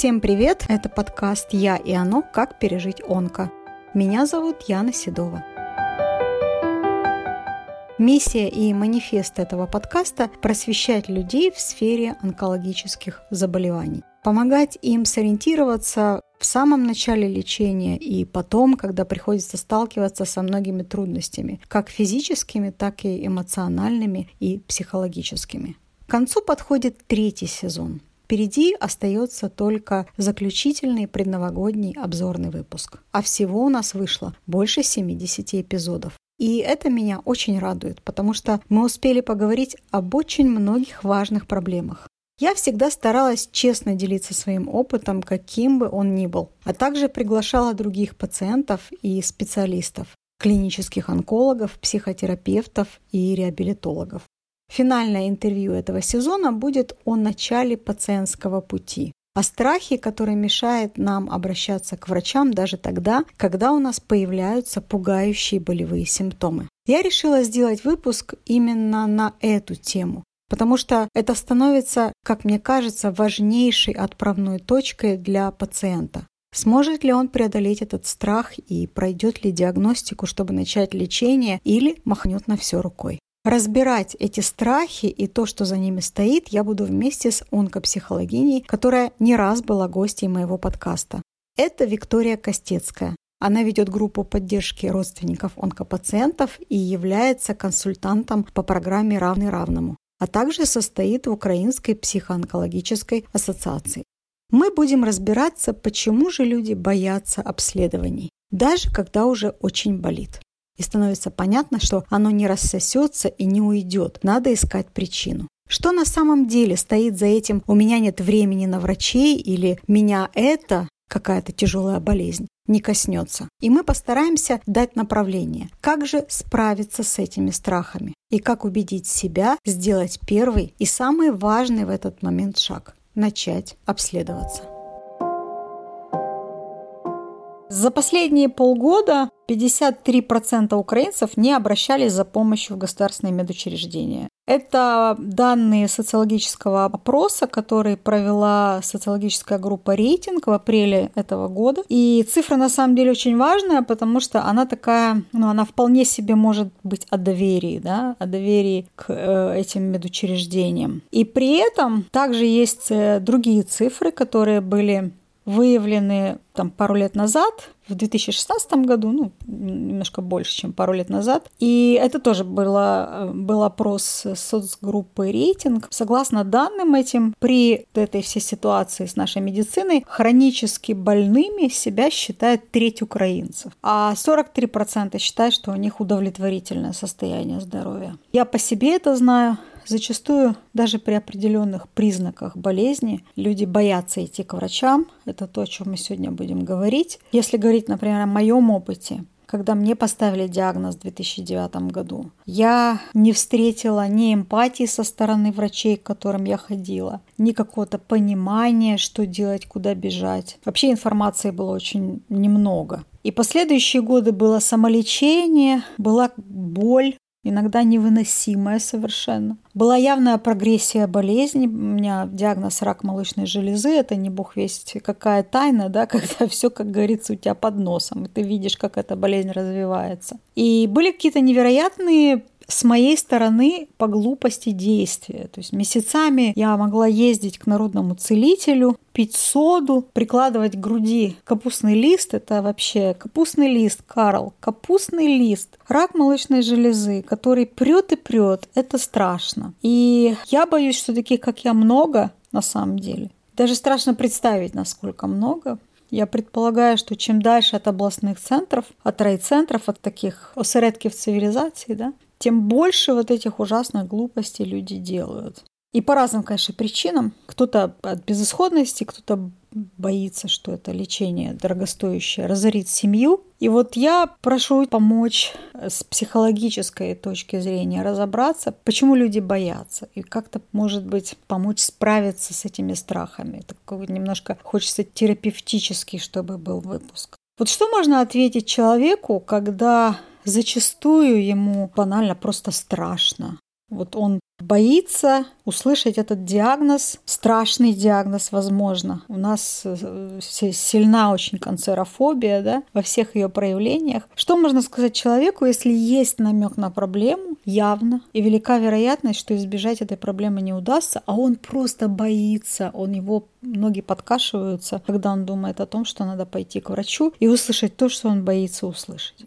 Всем привет! Это подкаст «Я и оно. Как пережить онко». Меня зовут Яна Седова. Миссия и манифест этого подкаста – просвещать людей в сфере онкологических заболеваний, помогать им сориентироваться в самом начале лечения и потом, когда приходится сталкиваться со многими трудностями, как физическими, так и эмоциональными и психологическими. К концу подходит третий сезон. Впереди остается только заключительный предновогодний обзорный выпуск. А всего у нас вышло больше 70 эпизодов. И это меня очень радует, потому что мы успели поговорить об очень многих важных проблемах. Я всегда старалась честно делиться своим опытом, каким бы он ни был, а также приглашала других пациентов и специалистов, клинических онкологов, психотерапевтов и реабилитологов. Финальное интервью этого сезона будет о начале пациентского пути, о страхе, который мешает нам обращаться к врачам даже тогда, когда у нас появляются пугающие болевые симптомы. Я решила сделать выпуск именно на эту тему, потому что это становится, как мне кажется, важнейшей отправной точкой для пациента. Сможет ли он преодолеть этот страх и пройдет ли диагностику, чтобы начать лечение, или махнет на все рукой? Разбирать эти страхи и то, что за ними стоит, я буду вместе с онкопсихологиней, которая не раз была гостьей моего подкаста. Это Виктория Костецкая. Она ведет группу поддержки родственников онкопациентов и является консультантом по программе «Равный равному», а также состоит в Украинской психоонкологической ассоциации. Мы будем разбираться, почему же люди боятся обследований, даже когда уже очень болит и становится понятно, что оно не рассосется и не уйдет. Надо искать причину. Что на самом деле стоит за этим «у меня нет времени на врачей» или «меня это какая-то тяжелая болезнь не коснется. И мы постараемся дать направление, как же справиться с этими страхами и как убедить себя сделать первый и самый важный в этот момент шаг – начать обследоваться. За последние полгода 53% украинцев не обращались за помощью в государственные медучреждения. Это данные социологического опроса, который провела социологическая группа «Рейтинг» в апреле этого года. И цифра на самом деле очень важная, потому что она такая, ну, она вполне себе может быть о доверии, да, о доверии к э, этим медучреждениям. И при этом также есть э, другие цифры, которые были выявлены там пару лет назад, в 2016 году, ну, немножко больше, чем пару лет назад. И это тоже было, был опрос соцгруппы «Рейтинг». Согласно данным этим, при этой всей ситуации с нашей медициной хронически больными себя считает треть украинцев, а 43% считают, что у них удовлетворительное состояние здоровья. Я по себе это знаю, Зачастую даже при определенных признаках болезни люди боятся идти к врачам. Это то, о чем мы сегодня будем говорить. Если говорить, например, о моем опыте, когда мне поставили диагноз в 2009 году, я не встретила ни эмпатии со стороны врачей, к которым я ходила, ни какого-то понимания, что делать, куда бежать. Вообще информации было очень немного. И последующие годы было самолечение, была боль, иногда невыносимая совершенно. Была явная прогрессия болезни. У меня диагноз рак молочной железы. Это не бог весть какая тайна, да, когда все, как говорится, у тебя под носом, и ты видишь, как эта болезнь развивается. И были какие-то невероятные с моей стороны по глупости действия. То есть месяцами я могла ездить к народному целителю, пить соду, прикладывать к груди капустный лист. Это вообще капустный лист, Карл, капустный лист. Рак молочной железы, который прет и прет. Это страшно. И я боюсь, что таких, как я, много на самом деле. Даже страшно представить, насколько много. Я предполагаю, что чем дальше от областных центров, от райцентров, от таких осередков цивилизации, да, тем больше вот этих ужасных глупостей люди делают. И по разным, конечно, причинам. Кто-то от безысходности, кто-то боится, что это лечение дорогостоящее разорит семью. И вот я прошу помочь с психологической точки зрения разобраться, почему люди боятся, и как-то, может быть, помочь справиться с этими страхами. Такой немножко хочется терапевтический, чтобы был выпуск. Вот что можно ответить человеку, когда Зачастую ему банально просто страшно. Вот он боится услышать этот диагноз, страшный диагноз, возможно. У нас э, сильна очень канцерофобия, да, во всех ее проявлениях. Что можно сказать человеку, если есть намек на проблему, явно, и велика вероятность, что избежать этой проблемы не удастся, а он просто боится, он его ноги подкашиваются, когда он думает о том, что надо пойти к врачу и услышать то, что он боится услышать.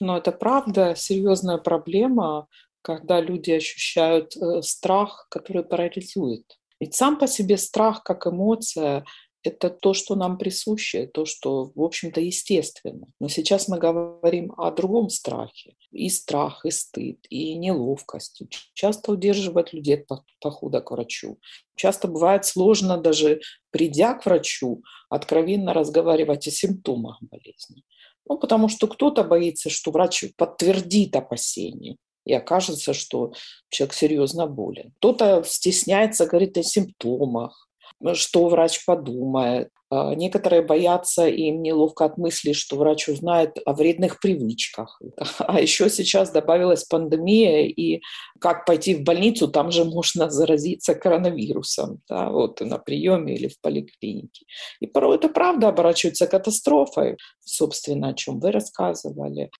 Но это правда серьезная проблема, когда люди ощущают э, страх, который парализует. Ведь сам по себе страх как эмоция – это то, что нам присуще, то, что, в общем-то, естественно. Но сейчас мы говорим о другом страхе. И страх, и стыд, и неловкость. Часто удерживает людей от похода к врачу. Часто бывает сложно даже, придя к врачу, откровенно разговаривать о симптомах болезни. Ну, потому что кто-то боится, что врач подтвердит опасения и окажется, что человек серьезно болен. Кто-то стесняется, говорит о симптомах, что врач подумает. А некоторые боятся, и им неловко от мысли, что врач узнает о вредных привычках. А еще сейчас добавилась пандемия, и как пойти в больницу, там же можно заразиться коронавирусом, да, вот на приеме или в поликлинике. И порой это правда оборачивается катастрофой, собственно, о чем вы рассказывали.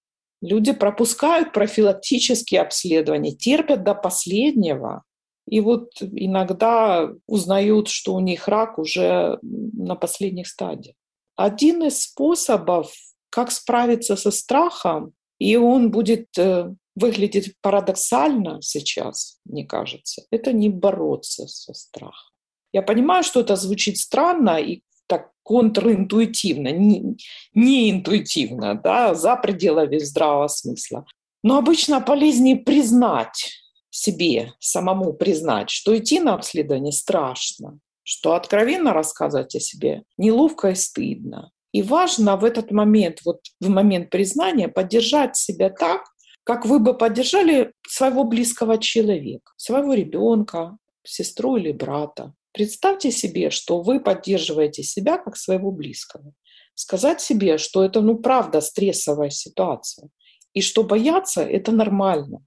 Люди пропускают профилактические обследования, терпят до последнего, и вот иногда узнают, что у них рак уже на последних стадиях. Один из способов, как справиться со страхом, и он будет э, выглядеть парадоксально сейчас, мне кажется, это не бороться со страхом. Я понимаю, что это звучит странно и так контринтуитивно, не, не интуитивно, да, за пределами здравого смысла. Но обычно полезнее признать себе, самому признать, что идти на обследование страшно, что откровенно рассказывать о себе неловко и стыдно. И важно в этот момент, вот в момент признания, поддержать себя так, как вы бы поддержали своего близкого человека, своего ребенка, сестру или брата. Представьте себе, что вы поддерживаете себя как своего близкого. Сказать себе, что это, ну, правда, стрессовая ситуация, и что бояться – это нормально.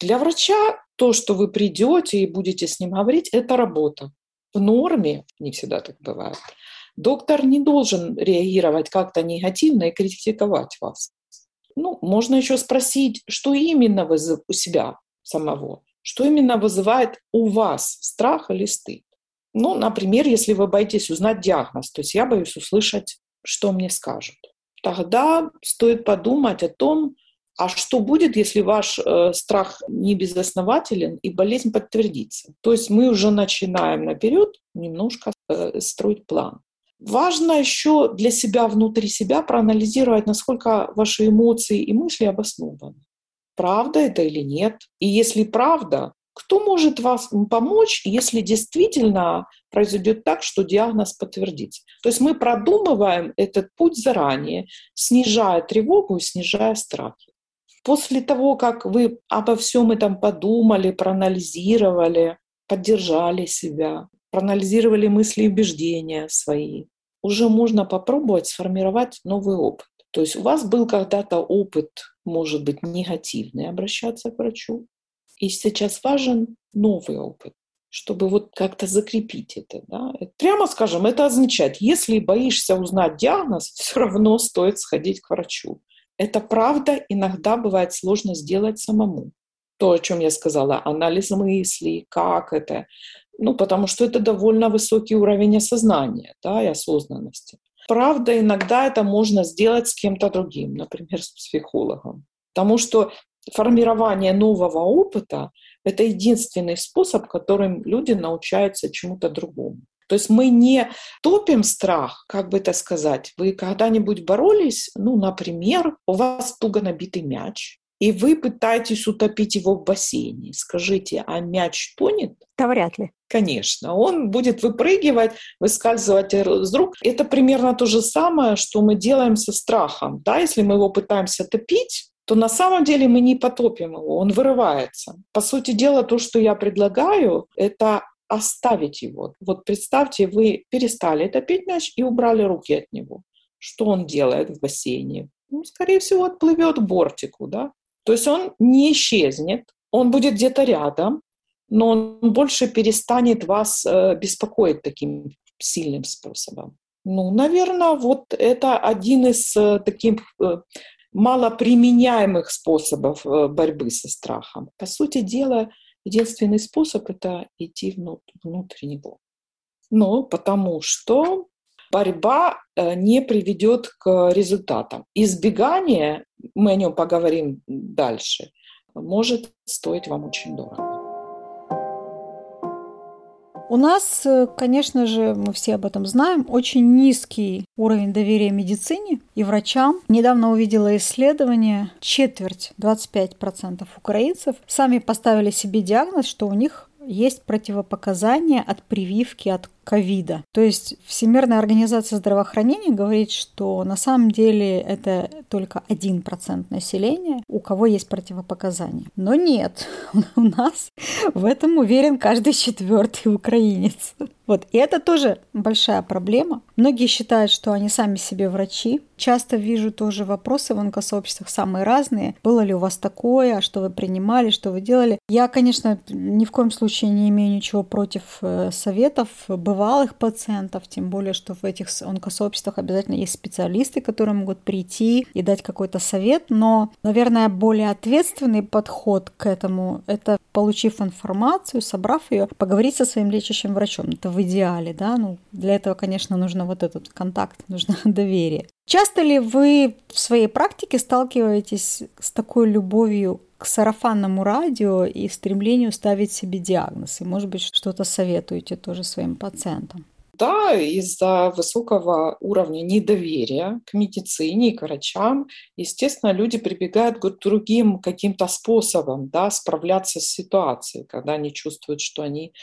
Для врача то, что вы придете и будете с ним говорить, это работа. В норме, не всегда так бывает, доктор не должен реагировать как-то негативно и критиковать вас. Ну, можно еще спросить, что именно вы у себя самого, что именно вызывает у вас страх или стыд. Ну, например, если вы боитесь узнать диагноз, то есть я боюсь услышать, что мне скажут. Тогда стоит подумать о том, а что будет, если ваш э, страх не безоснователен и болезнь подтвердится? То есть мы уже начинаем наперед немножко э, строить план. Важно еще для себя, внутри себя проанализировать, насколько ваши эмоции и мысли обоснованы. Правда это или нет? И если правда, кто может вас помочь, если действительно произойдет так, что диагноз подтвердится? То есть мы продумываем этот путь заранее, снижая тревогу и снижая страхи. После того, как вы обо всем этом подумали, проанализировали, поддержали себя, проанализировали мысли и убеждения свои, уже можно попробовать сформировать новый опыт. То есть у вас был когда-то опыт, может быть, негативный, обращаться к врачу, и сейчас важен новый опыт, чтобы вот как-то закрепить это. Да? Прямо скажем, это означает, если боишься узнать диагноз, все равно стоит сходить к врачу. Это правда, иногда бывает сложно сделать самому. То, о чем я сказала, анализ мыслей, как это. Ну, потому что это довольно высокий уровень осознания да, и осознанности. Правда, иногда это можно сделать с кем-то другим, например, с психологом. Потому что формирование нового опыта – это единственный способ, которым люди научаются чему-то другому. То есть мы не топим страх, как бы это сказать. Вы когда-нибудь боролись, ну, например, у вас туго набитый мяч, и вы пытаетесь утопить его в бассейне. Скажите, а мяч тонет? Да вряд ли. Конечно, он будет выпрыгивать, выскальзывать из рук. Это примерно то же самое, что мы делаем со страхом. Да? Если мы его пытаемся топить, то на самом деле мы не потопим его, он вырывается. По сути дела, то, что я предлагаю, это оставить его. Вот представьте, вы перестали топить мяч и убрали руки от него. Что он делает в бассейне? Ну, скорее всего, отплывет к бортику, да? То есть он не исчезнет, он будет где-то рядом, но он больше перестанет вас э, беспокоить таким сильным способом. Ну, наверное, вот это один из э, таких э, малоприменяемых способов борьбы со страхом. По сути дела, единственный способ – это идти внутрь него. Ну, потому что борьба не приведет к результатам. Избегание, мы о нем поговорим дальше, может стоить вам очень дорого. У нас, э, конечно же, мы все об этом знаем, очень низкий уровень доверия медицине и врачам. Недавно увидела исследование, четверть, 25% украинцев сами поставили себе диагноз, что у них есть противопоказания от прививки от ковида. То есть Всемирная организация здравоохранения говорит, что на самом деле это только 1% населения, у кого есть противопоказания. Но нет, у нас в этом уверен каждый четвертый украинец. Вот, и это тоже большая проблема. Многие считают, что они сами себе врачи. Часто вижу тоже вопросы в онкосообществах самые разные. Было ли у вас такое, что вы принимали, что вы делали? Я, конечно, ни в коем случае не имею ничего против э, советов бывалых пациентов, тем более, что в этих онкосообществах обязательно есть специалисты, которые могут прийти и дать какой-то совет. Но, наверное, более ответственный подход к этому – это, получив информацию, собрав ее, поговорить со своим лечащим врачом. Это в идеале, да, ну, для этого, конечно, нужно вот этот контакт, нужно доверие. Часто ли вы в своей практике сталкиваетесь с такой любовью к сарафанному радио и стремлению ставить себе диагноз? И, может быть, что-то советуете тоже своим пациентам? Да, из-за высокого уровня недоверия к медицине и к врачам, естественно, люди прибегают к другим каким-то способам да, справляться с ситуацией, когда они чувствуют, что они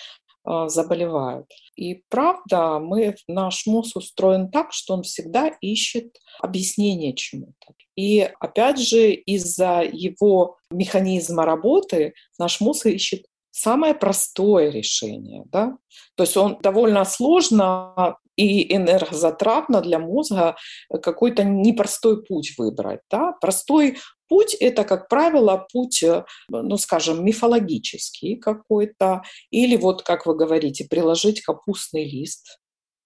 заболевают. И правда, мы, наш мозг устроен так, что он всегда ищет объяснение чему-то. И опять же, из-за его механизма работы наш мозг ищет самое простое решение. Да? То есть он довольно сложно и энергозатратно для мозга какой-то непростой путь выбрать. Да? Простой путь – это, как правило, путь, ну, скажем, мифологический какой-то, или вот, как вы говорите, приложить капустный лист.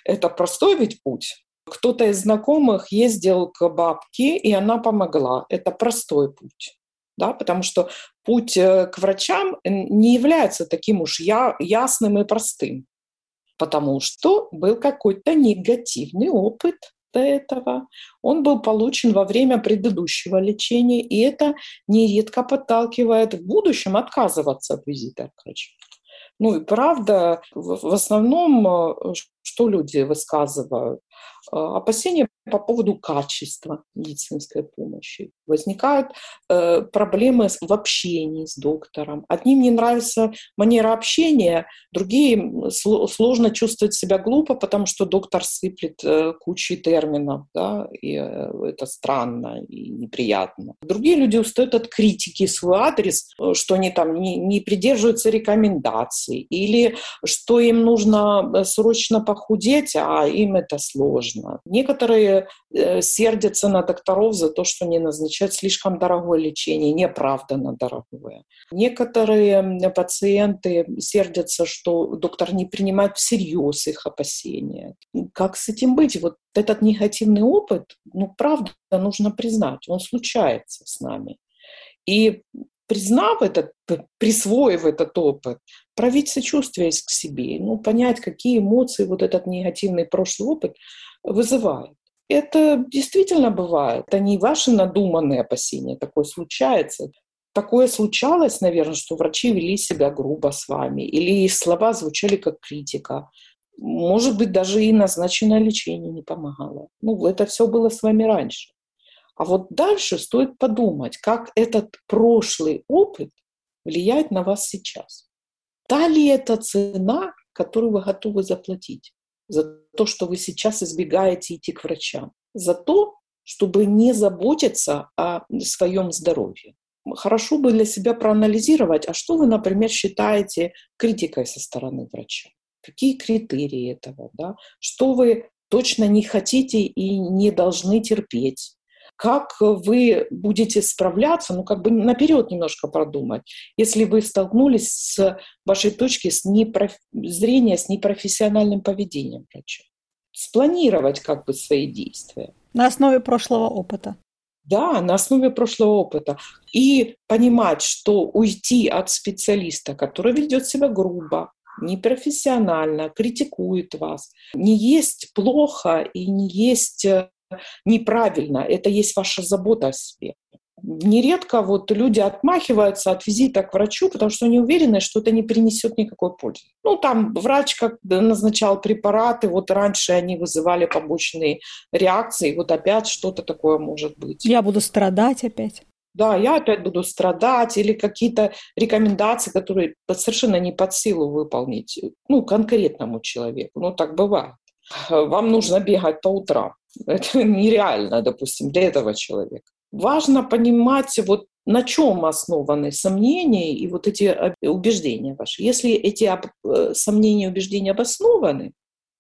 Это простой ведь путь. Кто-то из знакомых ездил к бабке, и она помогла. Это простой путь. Да, потому что путь э, к врачам не является таким уж я, ясным и простым, потому что был какой-то негативный опыт до этого. Он был получен во время предыдущего лечения, и это нередко подталкивает в будущем отказываться от визита к врачу. Ну и правда, в основном, э, что люди высказывают? Э, опасения по поводу качества медицинской помощи. Возникают э, проблемы в общении с доктором. Одним не нравится манера общения, другие сложно чувствовать себя глупо, потому что доктор сыплет э, кучей терминов, да, и э, это странно и неприятно. Другие люди устают от критики в свой адрес, э, что они там не, не придерживаются рекомендаций, или что им нужно э, срочно похудеть, а им это сложно. Некоторые Э, сердятся на докторов за то, что не назначают слишком дорогое лечение, неоправданно дорогое. Некоторые пациенты сердятся, что доктор не принимает всерьез их опасения. Как с этим быть? Вот этот негативный опыт, ну, правда, нужно признать, он случается с нами. И признав этот, присвоив этот опыт, проявить сочувствие к себе, ну, понять, какие эмоции вот этот негативный прошлый опыт вызывает. Это действительно бывает. Это не ваши надуманные опасения. Такое случается. Такое случалось, наверное, что врачи вели себя грубо с вами, или их слова звучали как критика. Может быть, даже и назначенное лечение не помогало. Ну, это все было с вами раньше. А вот дальше стоит подумать, как этот прошлый опыт влияет на вас сейчас. Та ли это цена, которую вы готовы заплатить? за то, что вы сейчас избегаете идти к врачам, за то, чтобы не заботиться о своем здоровье. Хорошо бы для себя проанализировать, а что вы, например, считаете критикой со стороны врача? Какие критерии этого? Да? Что вы точно не хотите и не должны терпеть? Как вы будете справляться, ну, как бы наперед немножко продумать, если вы столкнулись с вашей точки с непроф... зрения с непрофессиональным поведением врача. Спланировать как бы свои действия. На основе прошлого опыта. Да, на основе прошлого опыта. И понимать, что уйти от специалиста, который ведет себя грубо, непрофессионально, критикует вас, не есть плохо и не есть э, неправильно. Это есть ваша забота о себе. Нередко вот люди отмахиваются от визита к врачу, потому что они уверены, что это не принесет никакой пользы. Ну, там врач как назначал препараты, вот раньше они вызывали побочные реакции, вот опять что-то такое может быть. Я буду страдать опять. Да, я опять буду страдать, или какие-то рекомендации, которые совершенно не под силу выполнить, ну, конкретному человеку. Ну, так бывает. Вам нужно бегать по утрам. Это нереально, допустим, для этого человека. Важно понимать, вот на чем основаны сомнения и вот эти убеждения ваши. Если эти э, сомнения и убеждения обоснованы,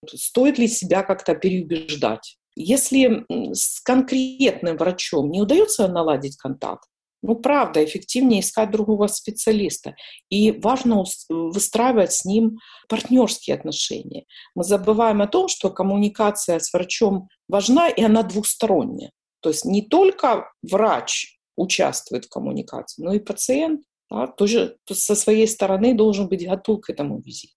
стоит ли себя как-то переубеждать? Если с конкретным врачом не удается наладить контакт, ну, правда, эффективнее искать другого специалиста. И важно выстраивать с ним партнерские отношения. Мы забываем о том, что коммуникация с врачом важна, и она двусторонняя. То есть не только врач участвует в коммуникации, но и пациент да, тоже со своей стороны должен быть готов к этому визиту.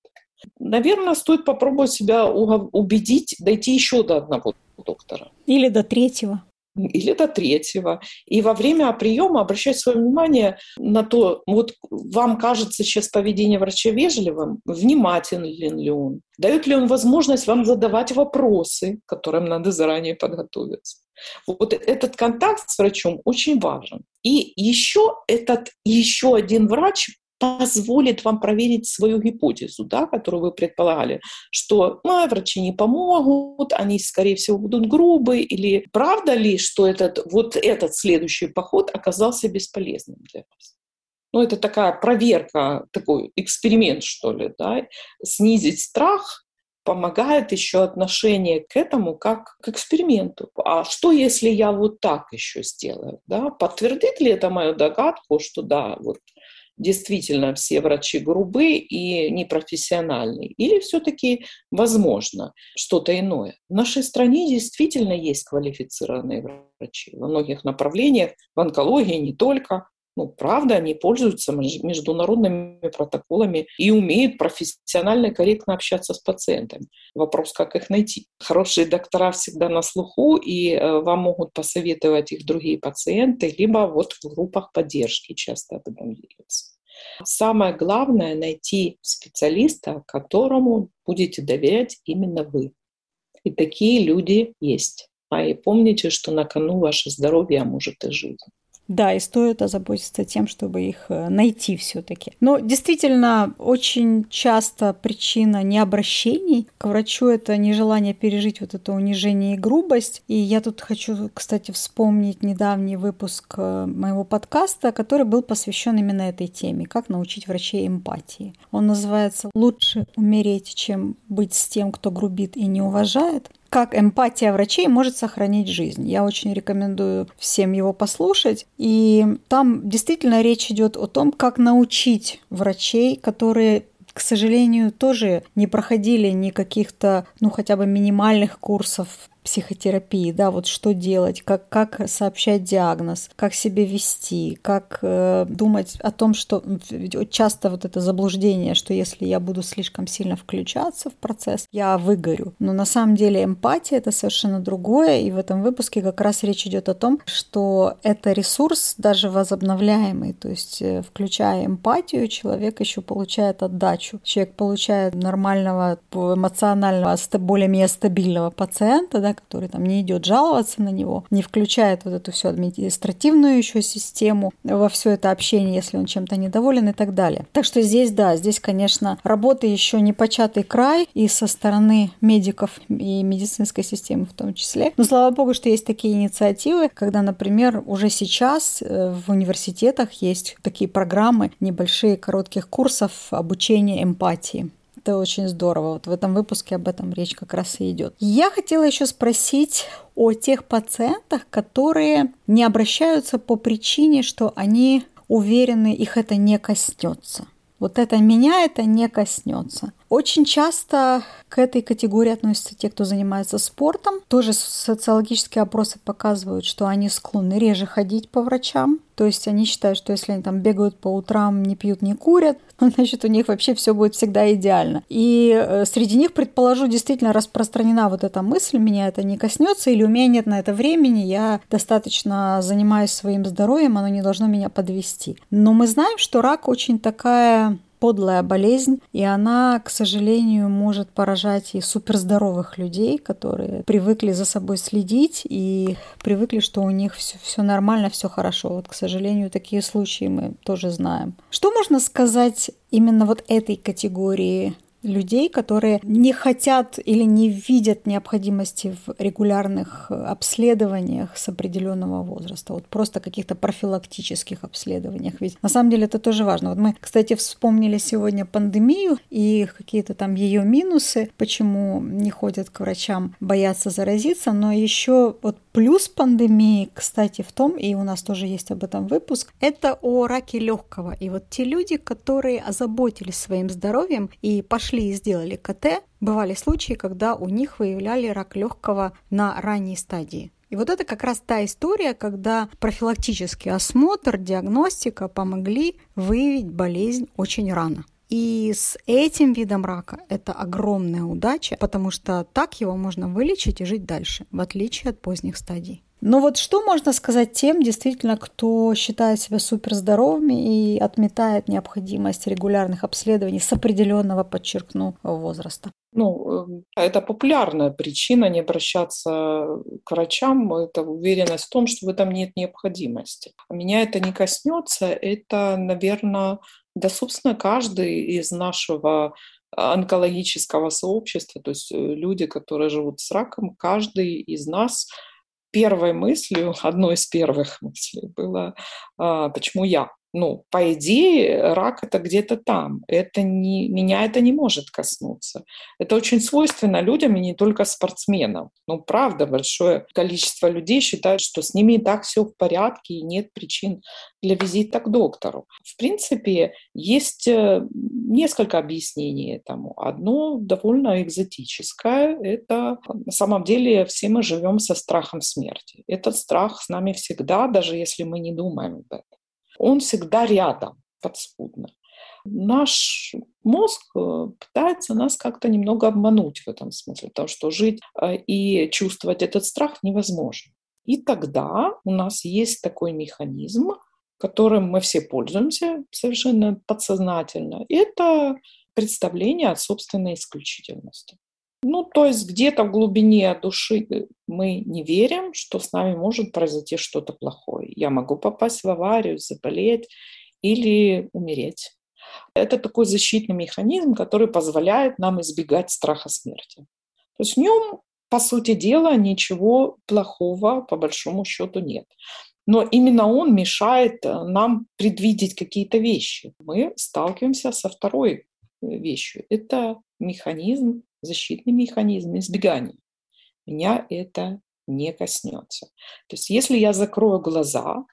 Наверное, стоит попробовать себя убедить дойти еще до одного доктора. Или до третьего или до третьего. И во время приема обращать свое внимание на то, вот вам кажется сейчас поведение врача вежливым, внимателен ли он, дает ли он возможность вам задавать вопросы, к которым надо заранее подготовиться. Вот этот контакт с врачом очень важен. И еще этот еще один врач позволит вам проверить свою гипотезу, да, которую вы предполагали, что ну, врачи не помогут, они, скорее всего, будут грубые, или правда ли, что этот, вот этот следующий поход оказался бесполезным для вас? Ну, это такая проверка, такой эксперимент, что ли, да, снизить страх помогает еще отношение к этому как к эксперименту. А что, если я вот так еще сделаю? Да? Подтвердит ли это мою догадку, что да, вот действительно все врачи грубы и непрофессиональны, или все-таки возможно что-то иное. В нашей стране действительно есть квалифицированные врачи во многих направлениях, в онкологии не только. Ну, правда, они пользуются международными протоколами и умеют профессионально и корректно общаться с пациентами. Вопрос, как их найти. Хорошие доктора всегда на слуху, и э, вам могут посоветовать их другие пациенты, либо вот в группах поддержки часто об этом делятся. Самое главное — найти специалиста, которому будете доверять именно вы. И такие люди есть. А и помните, что на кону ваше здоровье, а может и жизнь. Да, и стоит озаботиться тем, чтобы их э, найти все-таки. Но действительно, очень часто причина необращений к врачу это нежелание пережить вот это унижение и грубость. И я тут хочу, кстати, вспомнить недавний выпуск э, моего подкаста, который был посвящен именно этой теме, как научить врачей эмпатии. Он называется «Лучше умереть, чем быть с тем, кто грубит и не уважает» как эмпатия врачей может сохранить жизнь. Я очень рекомендую всем его послушать. И там действительно речь идет о том, как научить врачей, которые к сожалению, тоже не проходили ни каких-то, ну, хотя бы минимальных курсов психотерапии, да, вот что делать, как, как сообщать диагноз, как себя вести, как э, думать о том, что часто вот это заблуждение, что если я буду слишком сильно включаться в процесс, я выгорю. Но на самом деле эмпатия это совершенно другое, и в этом выпуске как раз речь идет о том, что это ресурс даже возобновляемый, то есть э, включая эмпатию, человек еще получает отдачу. Человек получает нормального эмоционального, более-менее стабильного пациента, который там не идет жаловаться на него, не включает вот эту всю административную еще систему во все это общение, если он чем-то недоволен и так далее. Так что здесь, да, здесь, конечно, работа еще не початый край и со стороны медиков и медицинской системы в том числе. Но слава богу, что есть такие инициативы, когда, например, уже сейчас э, в университетах есть такие программы, небольшие коротких курсов обучения эмпатии Это очень здорово. Вот в этом выпуске об этом речь как раз и идет. Я хотела еще спросить о тех пациентах, которые не обращаются по причине, что они уверены, их это не коснется. Вот это меня это не коснется. Очень часто к этой категории относятся те, кто занимается спортом. Тоже социологические опросы показывают, что они склонны реже ходить по врачам. То есть они считают, что если они там бегают по утрам, не пьют, не курят, значит, у них вообще все будет всегда идеально. И э, среди них, предположу, действительно распространена вот эта мысль, меня это не коснется, или у меня нет на это времени, я достаточно занимаюсь своим здоровьем, оно не должно меня подвести. Но мы знаем, что рак очень такая подлая болезнь, и она, к сожалению, может поражать и суперздоровых людей, которые привыкли за собой следить и привыкли, что у них все, все нормально, все хорошо. Вот, к сожалению, такие случаи мы тоже знаем. Что можно сказать именно вот этой категории людей, которые не хотят или не видят необходимости в регулярных обследованиях с определенного возраста, вот просто каких-то профилактических обследованиях. Ведь на самом деле это тоже важно. Вот мы, кстати, вспомнили сегодня пандемию и какие-то там ее минусы, почему не ходят к врачам, боятся заразиться, но еще вот плюс пандемии, кстати, в том, и у нас тоже есть об этом выпуск, это о раке легкого. И вот те люди, которые озаботились своим здоровьем и пошли пошли и сделали КТ, бывали случаи, когда у них выявляли рак легкого на ранней стадии. И вот это как раз та история, когда профилактический осмотр, диагностика помогли выявить болезнь очень рано. И с этим видом рака это огромная удача, потому что так его можно вылечить и жить дальше, в отличие от поздних стадий. Но вот что можно сказать тем, действительно, кто считает себя суперздоровыми и отметает необходимость регулярных обследований с определенного, подчеркну, возраста? Ну, э, это популярная причина не обращаться к врачам, это уверенность в том, что в этом нет необходимости. Меня это не коснется, это, наверное, да, собственно, каждый из нашего онкологического сообщества, то есть э, люди, которые живут с раком, каждый из нас первой мыслью, одной из первых мыслей было, а, почему я? Ну, по идее, рак это где-то там. Это не, меня это не может коснуться. Это очень свойственно людям и не только спортсменам. Ну, правда, большое количество людей считают, что с ними и так все в порядке и нет причин для визита к доктору. В принципе, есть э, несколько объяснений этому. Одно довольно экзотическое. Это на самом деле все мы живем со страхом смерти. Этот страх с нами всегда, даже если мы не думаем об этом он всегда рядом, подспудно. Наш мозг э, пытается нас как-то немного обмануть в этом смысле, потому что жить э, и чувствовать этот страх невозможно. И тогда у нас есть такой механизм, которым мы все пользуемся совершенно подсознательно. Это представление о собственной исключительности. Ну, то есть где-то в глубине души мы не верим, что с нами может произойти что-то плохое. Я могу попасть в аварию, заболеть или умереть. Это такой защитный механизм, который позволяет нам избегать страха смерти. То есть в нем, по сути дела, ничего плохого по большому счету нет. Но именно он мешает э, нам предвидеть какие-то вещи. Мы сталкиваемся со второй э, вещью. Это механизм защитный механизм избегания. Меня это не коснется. То есть если я закрою глаза,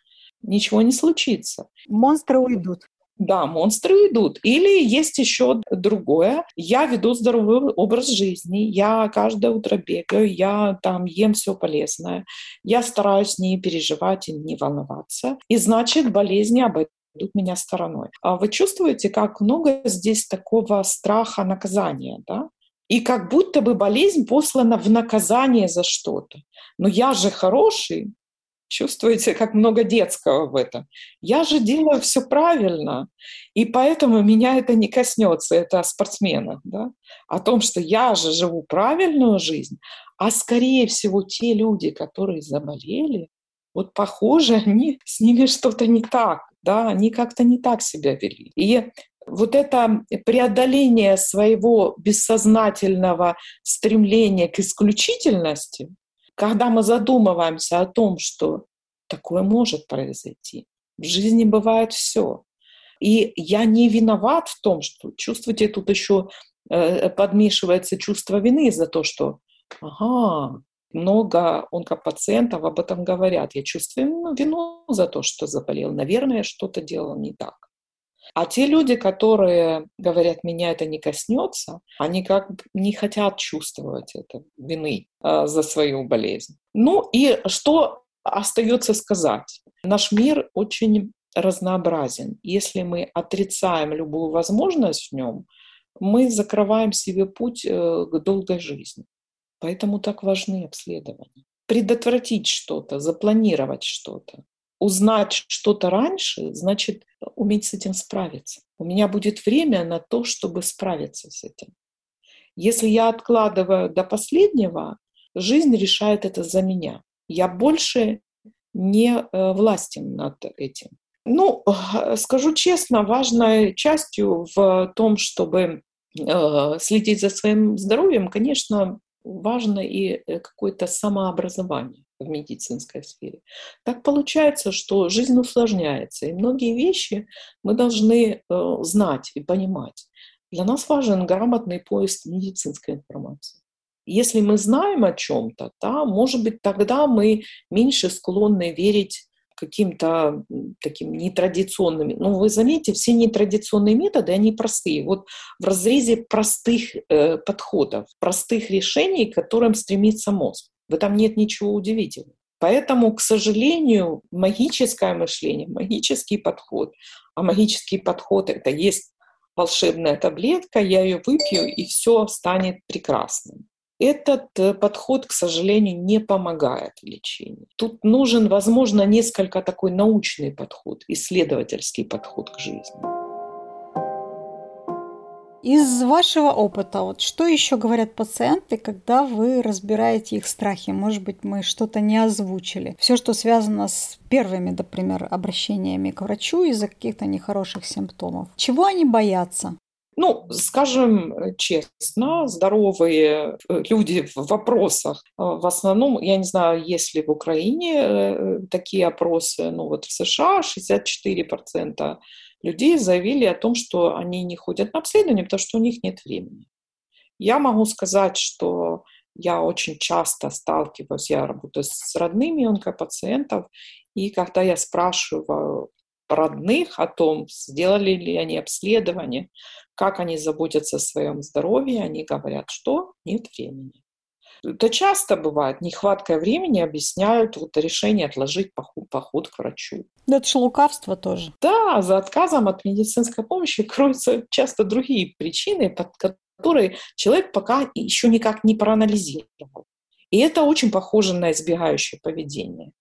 ничего не случится. Монстры уйдут. Да, монстры уйдут. Или есть еще другое. Я веду здоровый образ жизни. Я каждое утро бегаю, я там ем все полезное. Я стараюсь не переживать и не волноваться. И значит, болезни обойдут меня стороной. А вы чувствуете, как много здесь такого страха наказания, да? И как будто бы болезнь послана в наказание за что-то. Но я же хороший. Чувствуете, как много детского в этом. Я же делаю все правильно, и поэтому меня это не коснется, это о спортсменах, да? о том, что я же живу правильную жизнь, а скорее всего те люди, которые заболели, вот похоже, они, с ними что-то не так, да, они как-то не так себя вели. И вот это преодоление своего бессознательного стремления к исключительности, когда мы задумываемся о том, что такое может произойти, в жизни бывает все. И я не виноват в том, что, чувствуете, тут еще э, подмешивается чувство вины за то, что ага, много онкопациентов об этом говорят. Я чувствую вину за то, что заболел. Наверное, что-то делал не так. А те люди, которые говорят, меня это не коснется, они как бы не хотят чувствовать это вины э, за свою болезнь. Ну и что остается сказать? Наш мир очень разнообразен. Если мы отрицаем любую возможность в нем, мы закрываем себе путь э, к долгой жизни. Поэтому так важны обследования. Предотвратить что-то, запланировать что-то, узнать что-то раньше, значит уметь с этим справиться. У меня будет время на то, чтобы справиться с этим. Если я откладываю до последнего, жизнь решает это за меня. Я больше не э, властен над этим. Ну, скажу честно, важной частью в том, чтобы э, следить за своим здоровьем, конечно, важно и э, какое-то самообразование в медицинской сфере. Так получается, что жизнь усложняется, и многие вещи мы должны э, знать и понимать. Для нас важен грамотный поиск медицинской информации. Если мы знаем о чем-то, да, может быть, тогда мы меньше склонны верить каким-то таким нетрадиционными. Ну, вы заметите, все нетрадиционные методы, они простые. Вот в разрезе простых э, подходов, простых решений, к которым стремится мозг. В этом нет ничего удивительного. Поэтому, к сожалению, магическое мышление, магический подход, а магический подход — это есть волшебная таблетка, я ее выпью, и все станет прекрасным. Этот э, подход, к сожалению, не помогает в лечении. Тут нужен, возможно, несколько такой научный подход, исследовательский подход к жизни. Из вашего опыта, вот что еще говорят пациенты, когда вы разбираете их страхи? Может быть, мы что-то не озвучили. Все, что связано с первыми, например, обращениями к врачу из-за каких-то нехороших симптомов. Чего они боятся? Ну, скажем честно, здоровые э, люди в вопросах, э, в основном, я не знаю, есть ли в Украине э, такие опросы, ну вот в США 64% людей заявили о том, что они не ходят на обследование, потому что у них нет времени. Я могу сказать, что я очень часто сталкиваюсь, я работаю с родными онкопациентов, и когда я спрашиваю родных о том, сделали ли они обследование, как они заботятся о своем здоровье, они говорят, что нет времени. Это часто бывает. Нехваткой времени объясняют вот решение отложить поход, поход к врачу. Да это же лукавство тоже. Да, за отказом от медицинской помощи кроются часто другие причины, под которые человек пока еще никак не проанализировал. И это очень похоже на избегающее поведение.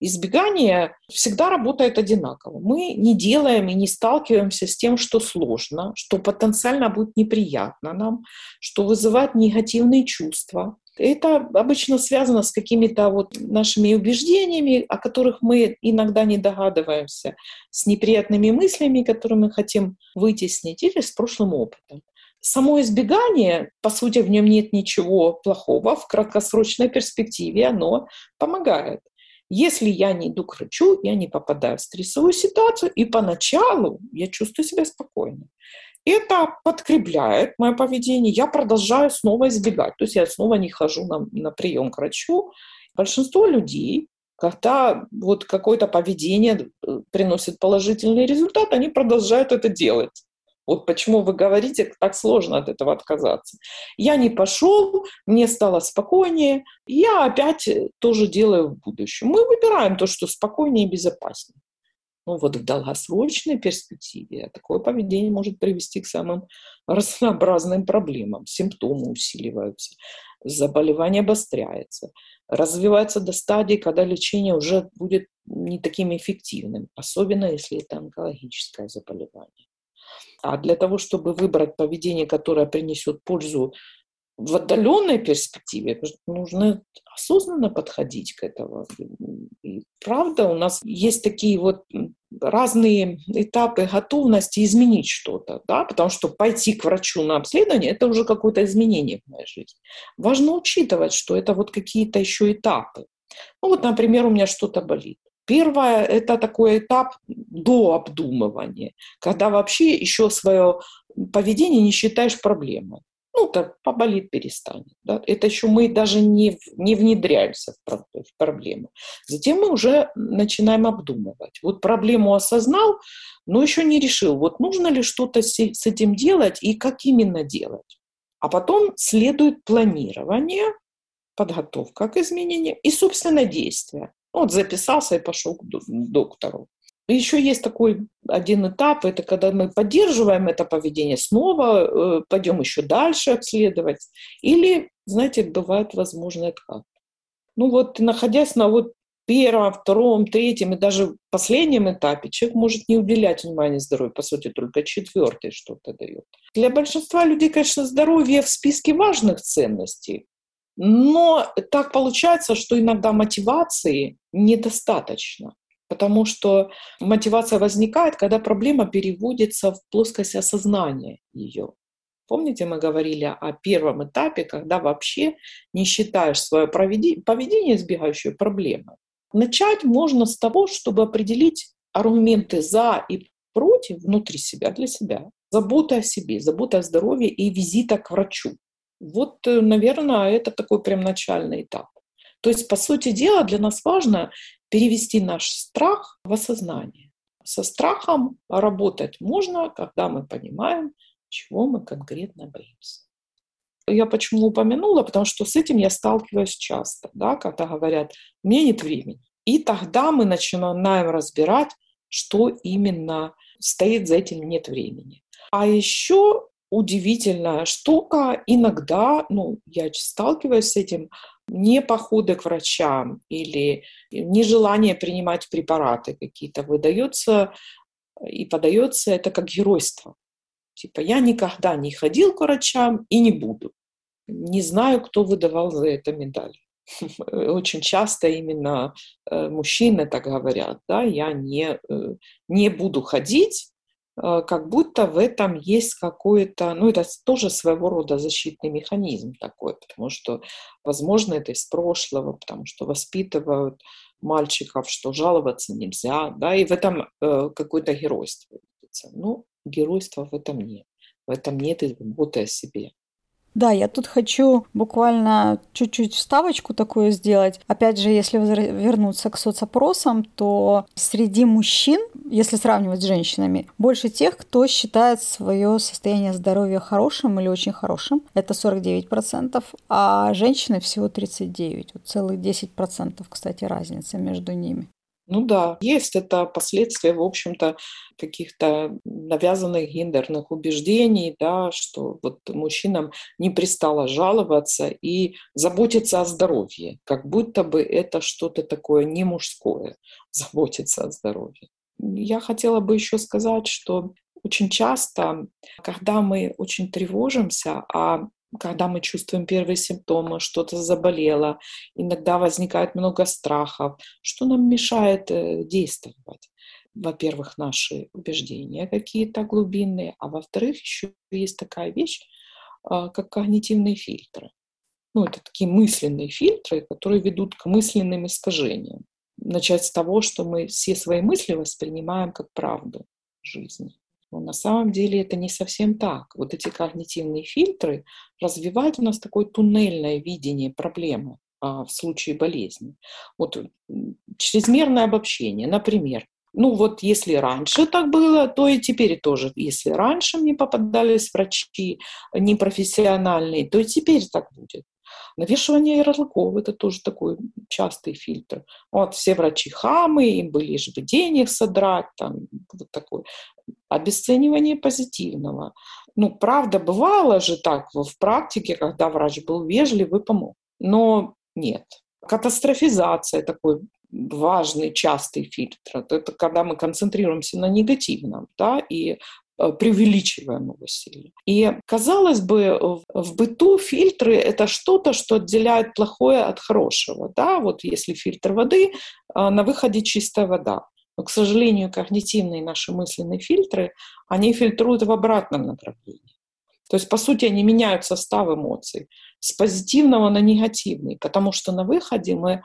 Избегание всегда работает одинаково. Мы не делаем и не сталкиваемся с тем, что сложно, что потенциально будет неприятно нам, что вызывает негативные чувства. Это обычно связано с какими-то вот нашими убеждениями, о которых мы иногда не догадываемся, с неприятными мыслями, которые мы хотим вытеснить, или с прошлым опытом. Само избегание, по сути, в нем нет ничего плохого, в краткосрочной перспективе оно помогает. Если я не иду к врачу, я не попадаю в стрессовую ситуацию, и поначалу я чувствую себя спокойно. Это подкрепляет мое поведение, я продолжаю снова избегать. То есть я снова не хожу на, на прием к врачу. Большинство людей, когда вот какое-то поведение э, приносит положительный результат, они продолжают это делать. Вот почему вы говорите, так сложно от этого отказаться. Я не пошел, мне стало спокойнее, я опять тоже делаю в будущем. Мы выбираем то, что спокойнее и безопаснее. Ну вот в долгосрочной перспективе такое поведение может привести к самым разнообразным проблемам. Симптомы усиливаются, заболевание обостряется, развивается до стадии, когда лечение уже будет не таким эффективным, особенно если это онкологическое заболевание. А для того, чтобы выбрать поведение, которое принесет пользу в отдаленной перспективе, нужно осознанно подходить к этому. И правда, у нас есть такие вот разные этапы готовности изменить что-то, да, потому что пойти к врачу на обследование – это уже какое-то изменение в моей жизни. Важно учитывать, что это вот какие-то еще этапы. Ну вот, например, у меня что-то болит. Первое – это такой этап до обдумывания, когда вообще еще свое поведение не считаешь проблемой. Ну, то поболит, перестанет. Да? Это еще мы даже не, не внедряемся в, в проблему. Затем мы уже начинаем обдумывать. Вот проблему осознал, но еще не решил, вот нужно ли что-то с, с этим делать и как именно делать. А потом следует планирование, подготовка к изменениям и, собственно, действие. Вот записался и пошел к доктору. Еще есть такой один этап, это когда мы поддерживаем это поведение, снова э, пойдем еще дальше обследовать. Или, знаете, бывает возможно откат. Ну вот, находясь на вот первом, втором, третьем и даже последнем этапе, человек может не уделять внимания здоровью, по сути, только четвертый что-то дает. Для большинства людей, конечно, здоровье в списке важных ценностей, но так получается, что иногда мотивации недостаточно, потому что мотивация возникает, когда проблема переводится в плоскость осознания ее. Помните, мы говорили о первом этапе, когда вообще не считаешь свое поведение избегающей проблемы. Начать можно с того, чтобы определить аргументы за и против внутри себя, для себя. Забота о себе, забота о здоровье и визита к врачу. Вот, э, наверное, это такой прям начальный этап. То есть, по сути дела, для нас важно перевести наш страх в осознание. Со страхом работать можно, когда мы понимаем, чего мы конкретно боимся. Я почему упомянула, потому что с этим я сталкиваюсь часто, да, когда говорят, меня нет времени. И тогда мы начинаем разбирать, что именно стоит за этим нет времени. А еще удивительная штука. Иногда, ну, я сталкиваюсь с этим, не походы к врачам или нежелание принимать препараты какие-то выдается и подается это как геройство. Типа, я никогда не ходил к врачам и не буду. Не знаю, кто выдавал за это медаль. Очень часто именно э, мужчины так говорят, да, я не, э, не буду ходить, как будто в этом есть какой-то, ну это тоже своего рода защитный механизм такой, потому что, возможно, это из прошлого, потому что воспитывают мальчиков, что жаловаться нельзя, да, и в этом э, какое-то геройство. Ну, геройства в этом нет. В этом нет и заботы о себе. Да, я тут хочу буквально чуть-чуть вставочку такую сделать. Опять же, если вернуться к соцопросам, то среди мужчин, если сравнивать с женщинами, больше тех, кто считает свое состояние здоровья хорошим или очень хорошим. Это 49%, а женщины всего 39%. Вот целых 10%, кстати, разница между ними. Ну да, есть это последствия, в общем-то, каких-то навязанных гендерных убеждений, да, что вот мужчинам не пристало жаловаться и заботиться о здоровье, как будто бы это что-то такое не мужское, заботиться о здоровье. Я хотела бы еще сказать, что очень часто, когда мы очень тревожимся, а когда мы чувствуем первые симптомы, что-то заболело, иногда возникает много страхов, что нам мешает э, действовать. Во-первых, наши убеждения какие-то глубинные, а во-вторых, еще есть такая вещь, а, как когнитивные фильтры. Ну, это такие мысленные фильтры, которые ведут к мысленным искажениям. Начать с того, что мы все свои мысли воспринимаем как правду жизни. Но на самом деле это не совсем так. Вот эти когнитивные фильтры развивают у нас такое туннельное видение проблемы а, в случае болезни. Вот чрезмерное обобщение. Например, ну вот если раньше так было, то и теперь тоже. Если раньше мне попадались врачи непрофессиональные, то и теперь так будет. Навешивание ярлыков – это тоже такой частый фильтр. Вот все врачи хамы, им бы лишь бы денег содрать, там, вот такой. Обесценивание позитивного. Ну, правда, бывало же так в практике, когда врач был вежлив и помог. Но нет. Катастрофизация такой важный, частый фильтр. Это когда мы концентрируемся на негативном, да, и Э, преувеличиваем его сильно. И, казалось бы, в быту фильтры — это что-то, что отделяет плохое от хорошего. Да? Вот если фильтр воды, э, на выходе чистая вода. Но, к сожалению, когнитивные наши мысленные фильтры, они фильтруют в обратном направлении. То есть, по сути, они меняют состав эмоций с позитивного на негативный, потому что на выходе мы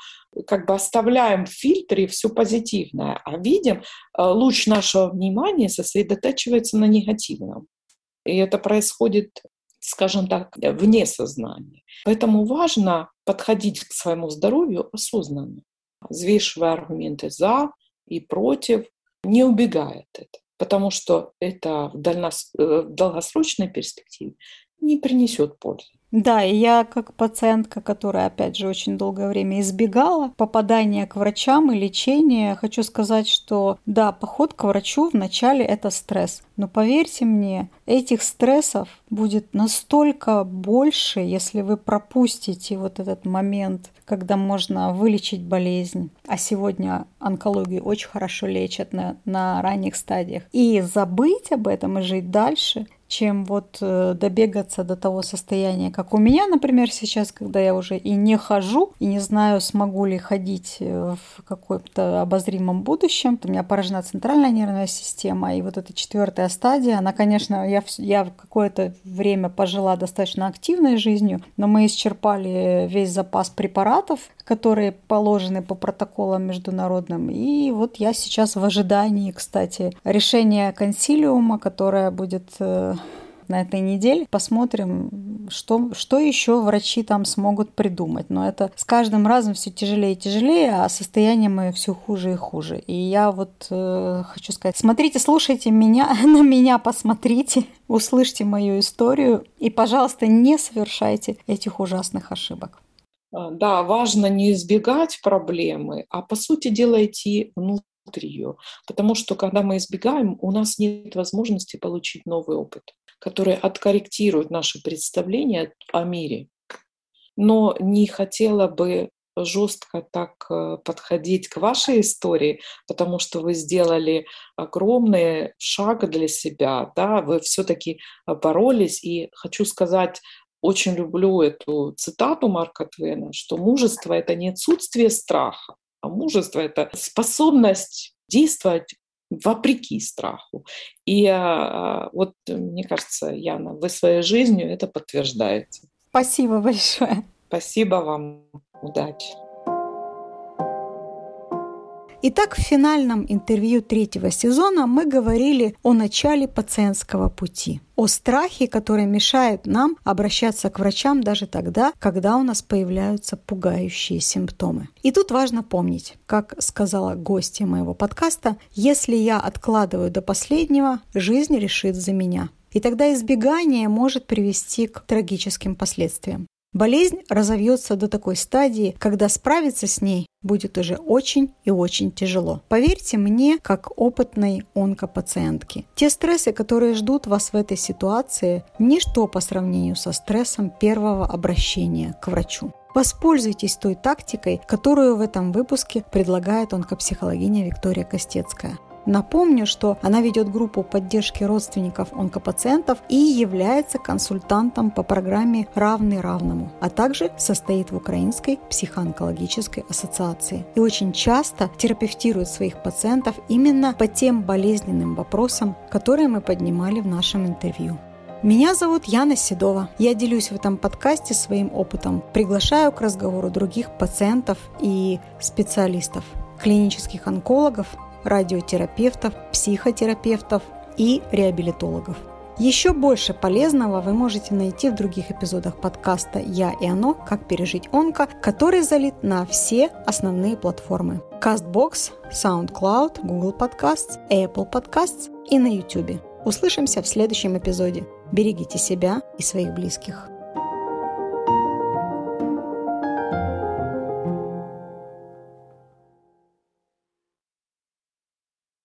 как бы оставляем в фильтре все позитивное, а видим, э, луч нашего внимания сосредотачивается на негативном. И это происходит, скажем так, вне сознания. Поэтому важно подходить к своему здоровью осознанно, взвешивая аргументы «за» и «против», не убегая от этого потому что это в, дальнос... Э, в долгосрочной перспективе не принесет пользы. Да, и я как пациентка, которая, опять же, очень долгое время избегала попадания к врачам и лечения, хочу сказать, что да, поход к врачу вначале это стресс. Но поверьте мне, этих стрессов будет настолько больше, если вы пропустите вот этот момент, когда можно вылечить болезнь. А сегодня онкологию очень хорошо лечат на, на ранних стадиях. И забыть об этом и жить дальше, чем вот э, добегаться до того состояния, как у меня, например, сейчас, когда я уже и не хожу, и не знаю, смогу ли ходить э, в каком-то обозримом будущем. У меня поражена центральная нервная система, и вот эта четвертая стадия, она, конечно, я, я какое-то время пожила достаточно активной жизнью, но мы исчерпали весь запас препаратов, которые положены по протоколам международным. И вот я сейчас в ожидании, кстати, решения консилиума, которое будет э, на этой неделе. Посмотрим, что, что еще врачи там смогут придумать. Но это с каждым разом все тяжелее и тяжелее, а состояние мое все хуже и хуже. И я вот э, хочу сказать, смотрите, слушайте меня, на меня посмотрите, услышьте мою историю и, пожалуйста, не совершайте этих ужасных ошибок. А, да, важно не избегать проблемы, а по сути дела идти внутрь ее. Потому что когда мы избегаем, у нас нет возможности получить новый опыт, который откорректирует наши представления о мире. Но не хотела бы жестко так э, подходить к вашей истории, потому что вы сделали огромный шаг для себя, да, вы все-таки боролись, и хочу сказать, очень люблю эту цитату Марка Твена, что мужество — это не отсутствие страха, а мужество — это способность действовать вопреки страху. И а, вот, мне кажется, Яна, вы своей жизнью это подтверждаете. Спасибо большое. Спасибо вам. Удачи. Итак, в финальном интервью третьего сезона мы говорили о начале пациентского пути, о страхе, который мешает нам обращаться к врачам даже тогда, когда у нас появляются пугающие симптомы. И тут важно помнить, как сказала гостья моего подкаста, если я откладываю до последнего, жизнь решит за меня. И тогда избегание может привести к трагическим последствиям. Болезнь разовьется до такой стадии, когда справиться с ней будет уже очень и очень тяжело. Поверьте мне, как опытной онкопациентке. Те стрессы, которые ждут вас в этой ситуации, ничто по сравнению со стрессом первого обращения к врачу. Воспользуйтесь той тактикой, которую в этом выпуске предлагает онкопсихологиня Виктория Костецкая. Напомню, что она ведет группу поддержки родственников онкопациентов и является консультантом по программе «Равный равному», а также состоит в Украинской психоонкологической ассоциации. И очень часто терапевтирует своих пациентов именно по тем болезненным вопросам, которые мы поднимали в нашем интервью. Меня зовут Яна Седова. Я делюсь в этом подкасте своим опытом, приглашаю к разговору других пациентов и специалистов, клинических онкологов, радиотерапевтов, психотерапевтов и реабилитологов. Еще больше полезного вы можете найти в других эпизодах подкаста «Я и оно. Как пережить онко», который залит на все основные платформы. CastBox, SoundCloud, Google Podcasts, Apple Podcasts и на YouTube. Услышимся в следующем эпизоде. Берегите себя и своих близких.